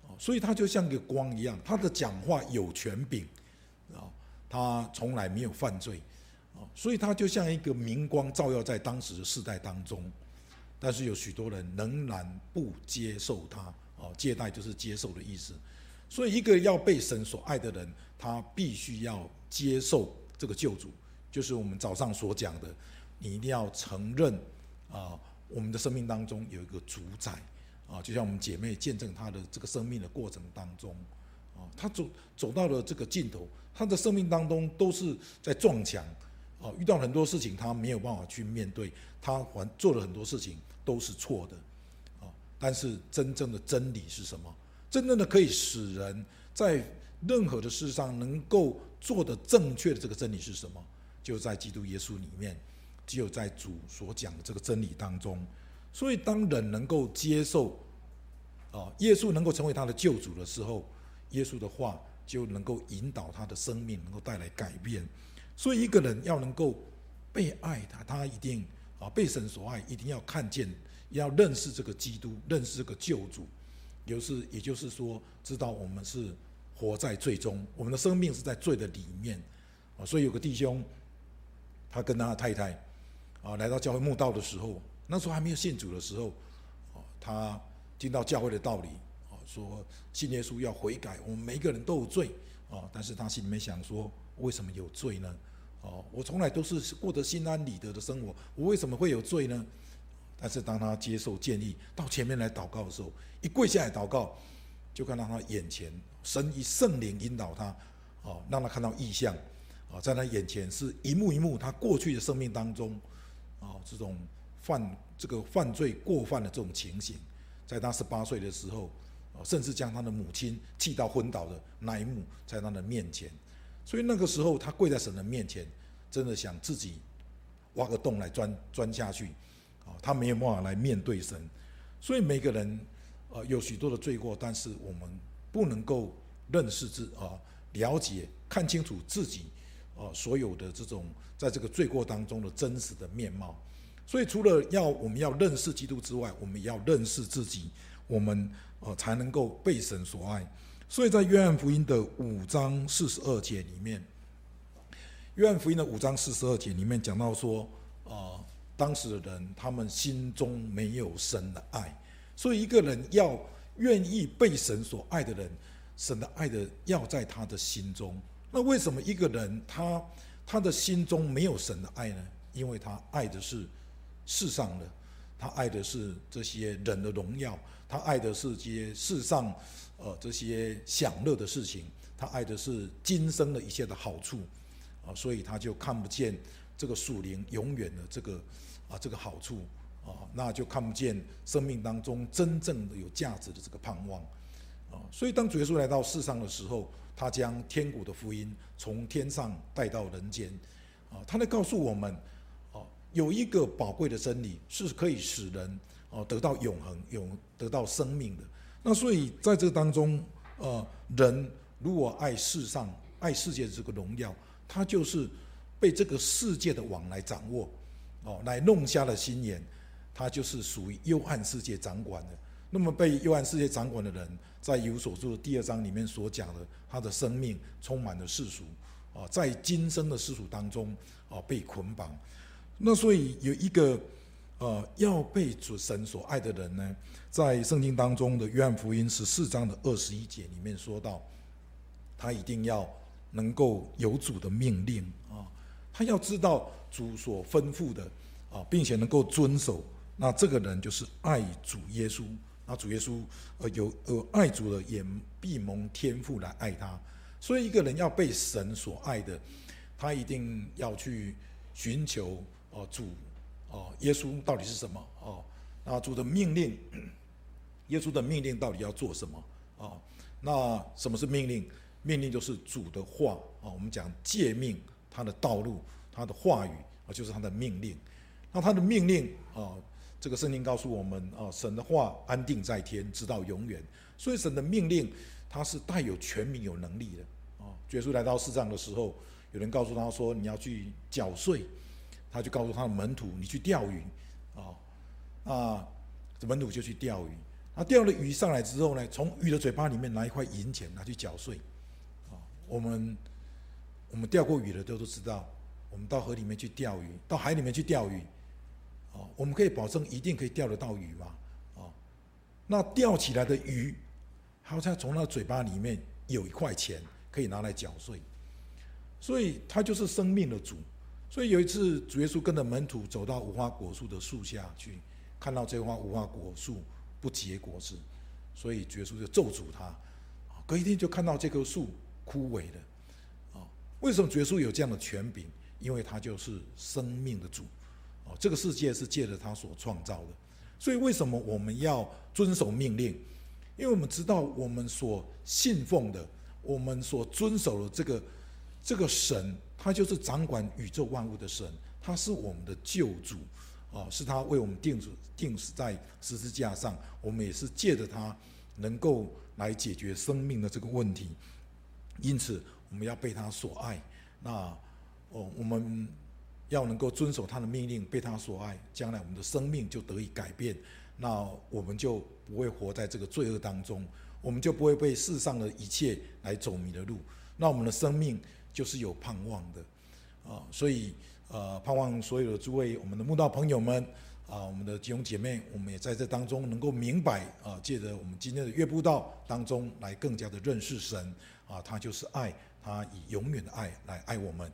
B: 哦，所以他就像个光一样，他的讲话有权柄，哦，他从来没有犯罪，哦，所以他就像一个明光照耀在当时的世代当中，但是有许多人仍然不接受他。哦，接待就是接受的意思，所以一个要被神所爱的人，他必须要接受这个救主，就是我们早上所讲的，你一定要承认啊，我们的生命当中有一个主宰啊，就像我们姐妹见证她的这个生命的过程当中，啊，她走走到了这个尽头，她的生命当中都是在撞墙，啊，遇到很多事情她没有办法去面对，她还做了很多事情都是错的。但是真正的真理是什么？真正的可以使人在任何的事上能够做得正确的这个真理是什么？就在基督耶稣里面，只有在主所讲的这个真理当中。所以，当人能够接受啊，耶稣能够成为他的救主的时候，耶稣的话就能够引导他的生命，能够带来改变。所以，一个人要能够被爱他，他一定啊被神所爱，一定要看见。要认识这个基督，认识这个救主，也就是也就是说，知道我们是活在罪中，我们的生命是在罪的里面啊。所以有个弟兄，他跟他的太太啊来到教会墓道的时候，那时候还没有信主的时候，啊他听到教会的道理啊，说信耶稣要悔改，我们每一个人都有罪啊。但是他心里面想说，为什么有罪呢？哦，我从来都是过得心安理得的生活，我为什么会有罪呢？但是当他接受建议到前面来祷告的时候，一跪下来祷告，就看到他眼前神以圣灵引导他，哦，让他看到异象，啊，在他眼前是一幕一幕他过去的生命当中啊，这种犯这个犯罪过犯的这种情形，在他十八岁的时候哦，甚至将他的母亲气到昏倒的那一幕，在他的面前，所以那个时候他跪在神的面前，真的想自己挖个洞来钻钻下去啊，他没有办法来面对神，所以每个人呃有许多的罪过，但是我们不能够认识自啊，了解看清楚自己啊所有的这种在这个罪过当中的真实的面貌。所以除了要我们要认识基督之外，我们也要认识自己，我们呃才能够被神所爱。所以在约翰福音的五章四十二节里面，约翰福音的五章四十二节里面讲到说，啊，当时的人他们心中没有神的爱，所以一个人要愿意被神所爱的人，神的爱的要在他的心中。那为什么一个人他他的心中没有神的爱呢？因为他爱的是。世上的，他爱的是这些人的荣耀，他爱的是这些世上，呃，这些享乐的事情，他爱的是今生的一切的好处，啊，所以他就看不见这个属灵永远的这个啊这个好处，啊，那就看不见生命当中真正的有价值的这个盼望，啊，所以当主耶稣来到世上的时候，他将天国的福音从天上带到人间，啊，他来告诉我们啊。有一个宝贵的真理是可以使人哦得到永恒、永得到生命的。那所以在这当中，呃，人如果爱世上、爱世界的这个荣耀，他就是被这个世界的网来掌握，哦，来弄瞎了心眼，他就是属于幽暗世界掌管的。那么被幽暗世界掌管的人，在有所书的第二章里面所讲的，他的生命充满了世俗，啊，在今生的世俗当中，啊，被捆绑。那所以有一个，呃，要被主神所爱的人呢，在圣经当中的约翰福音十四章的二十一节里面说到，他一定要能够有主的命令啊，他要知道主所吩咐的啊，并且能够遵守，那这个人就是爱主耶稣，那主耶稣呃有呃爱主的也必蒙天父来爱他，所以一个人要被神所爱的，他一定要去寻求。哦，主，哦，耶稣到底是什么？哦，那主的命令，<clears throat> 耶稣的命令到底要做什么？哦，那什么是命令？命令就是主的话。哦，我们讲诫命，他的道路，他的话语，啊，就是他的命令。那他的命令，啊，这个圣经告诉我们，啊，神的话安定在天，直到永远。所以神的命令，他是带有权柄、有能力的。啊，耶稣来到世上的时候，有人告诉他说：“你要去缴税。”他就告诉他的门徒：“你去钓鱼，啊，啊，这门徒就去钓鱼。他钓了鱼上来之后呢，从鱼的嘴巴里面拿一块银钱拿去缴税。啊，我们我们钓过鱼的都都知道，我们到河里面去钓鱼，到海里面去钓鱼，啊，我们可以保证一定可以钓得到鱼吗？啊，那钓起来的鱼，好像从那嘴巴里面有一块钱可以拿来缴税，所以他就是生命的主。”所以有一次，主耶稣跟着门徒走到无花果树的树下去，看到这花无花果树不结果子，所以主耶稣就咒诅他。隔一天就看到这棵树枯萎了。为什么耶稣有这样的权柄？因为他就是生命的主。哦，这个世界是借着他所创造的。所以为什么我们要遵守命令？因为我们知道我们所信奉的，我们所遵守的这个这个神。他就是掌管宇宙万物的神，他是我们的救主，啊，是他为我们定死定死在十字架上，我们也是借着他能够来解决生命的这个问题，因此我们要被他所爱，那哦，我们要能够遵守他的命令，被他所爱，将来我们的生命就得以改变，那我们就不会活在这个罪恶当中，我们就不会被世上的一切来走迷了路，那我们的生命。就是有盼望的，啊，所以呃，盼望所有的诸位我们的慕道朋友们啊，我们的弟兄姐妹，我们也在这当中能够明白啊，借着我们今天的月步道当中来更加的认识神啊，他就是爱，他以永远的爱来爱我们。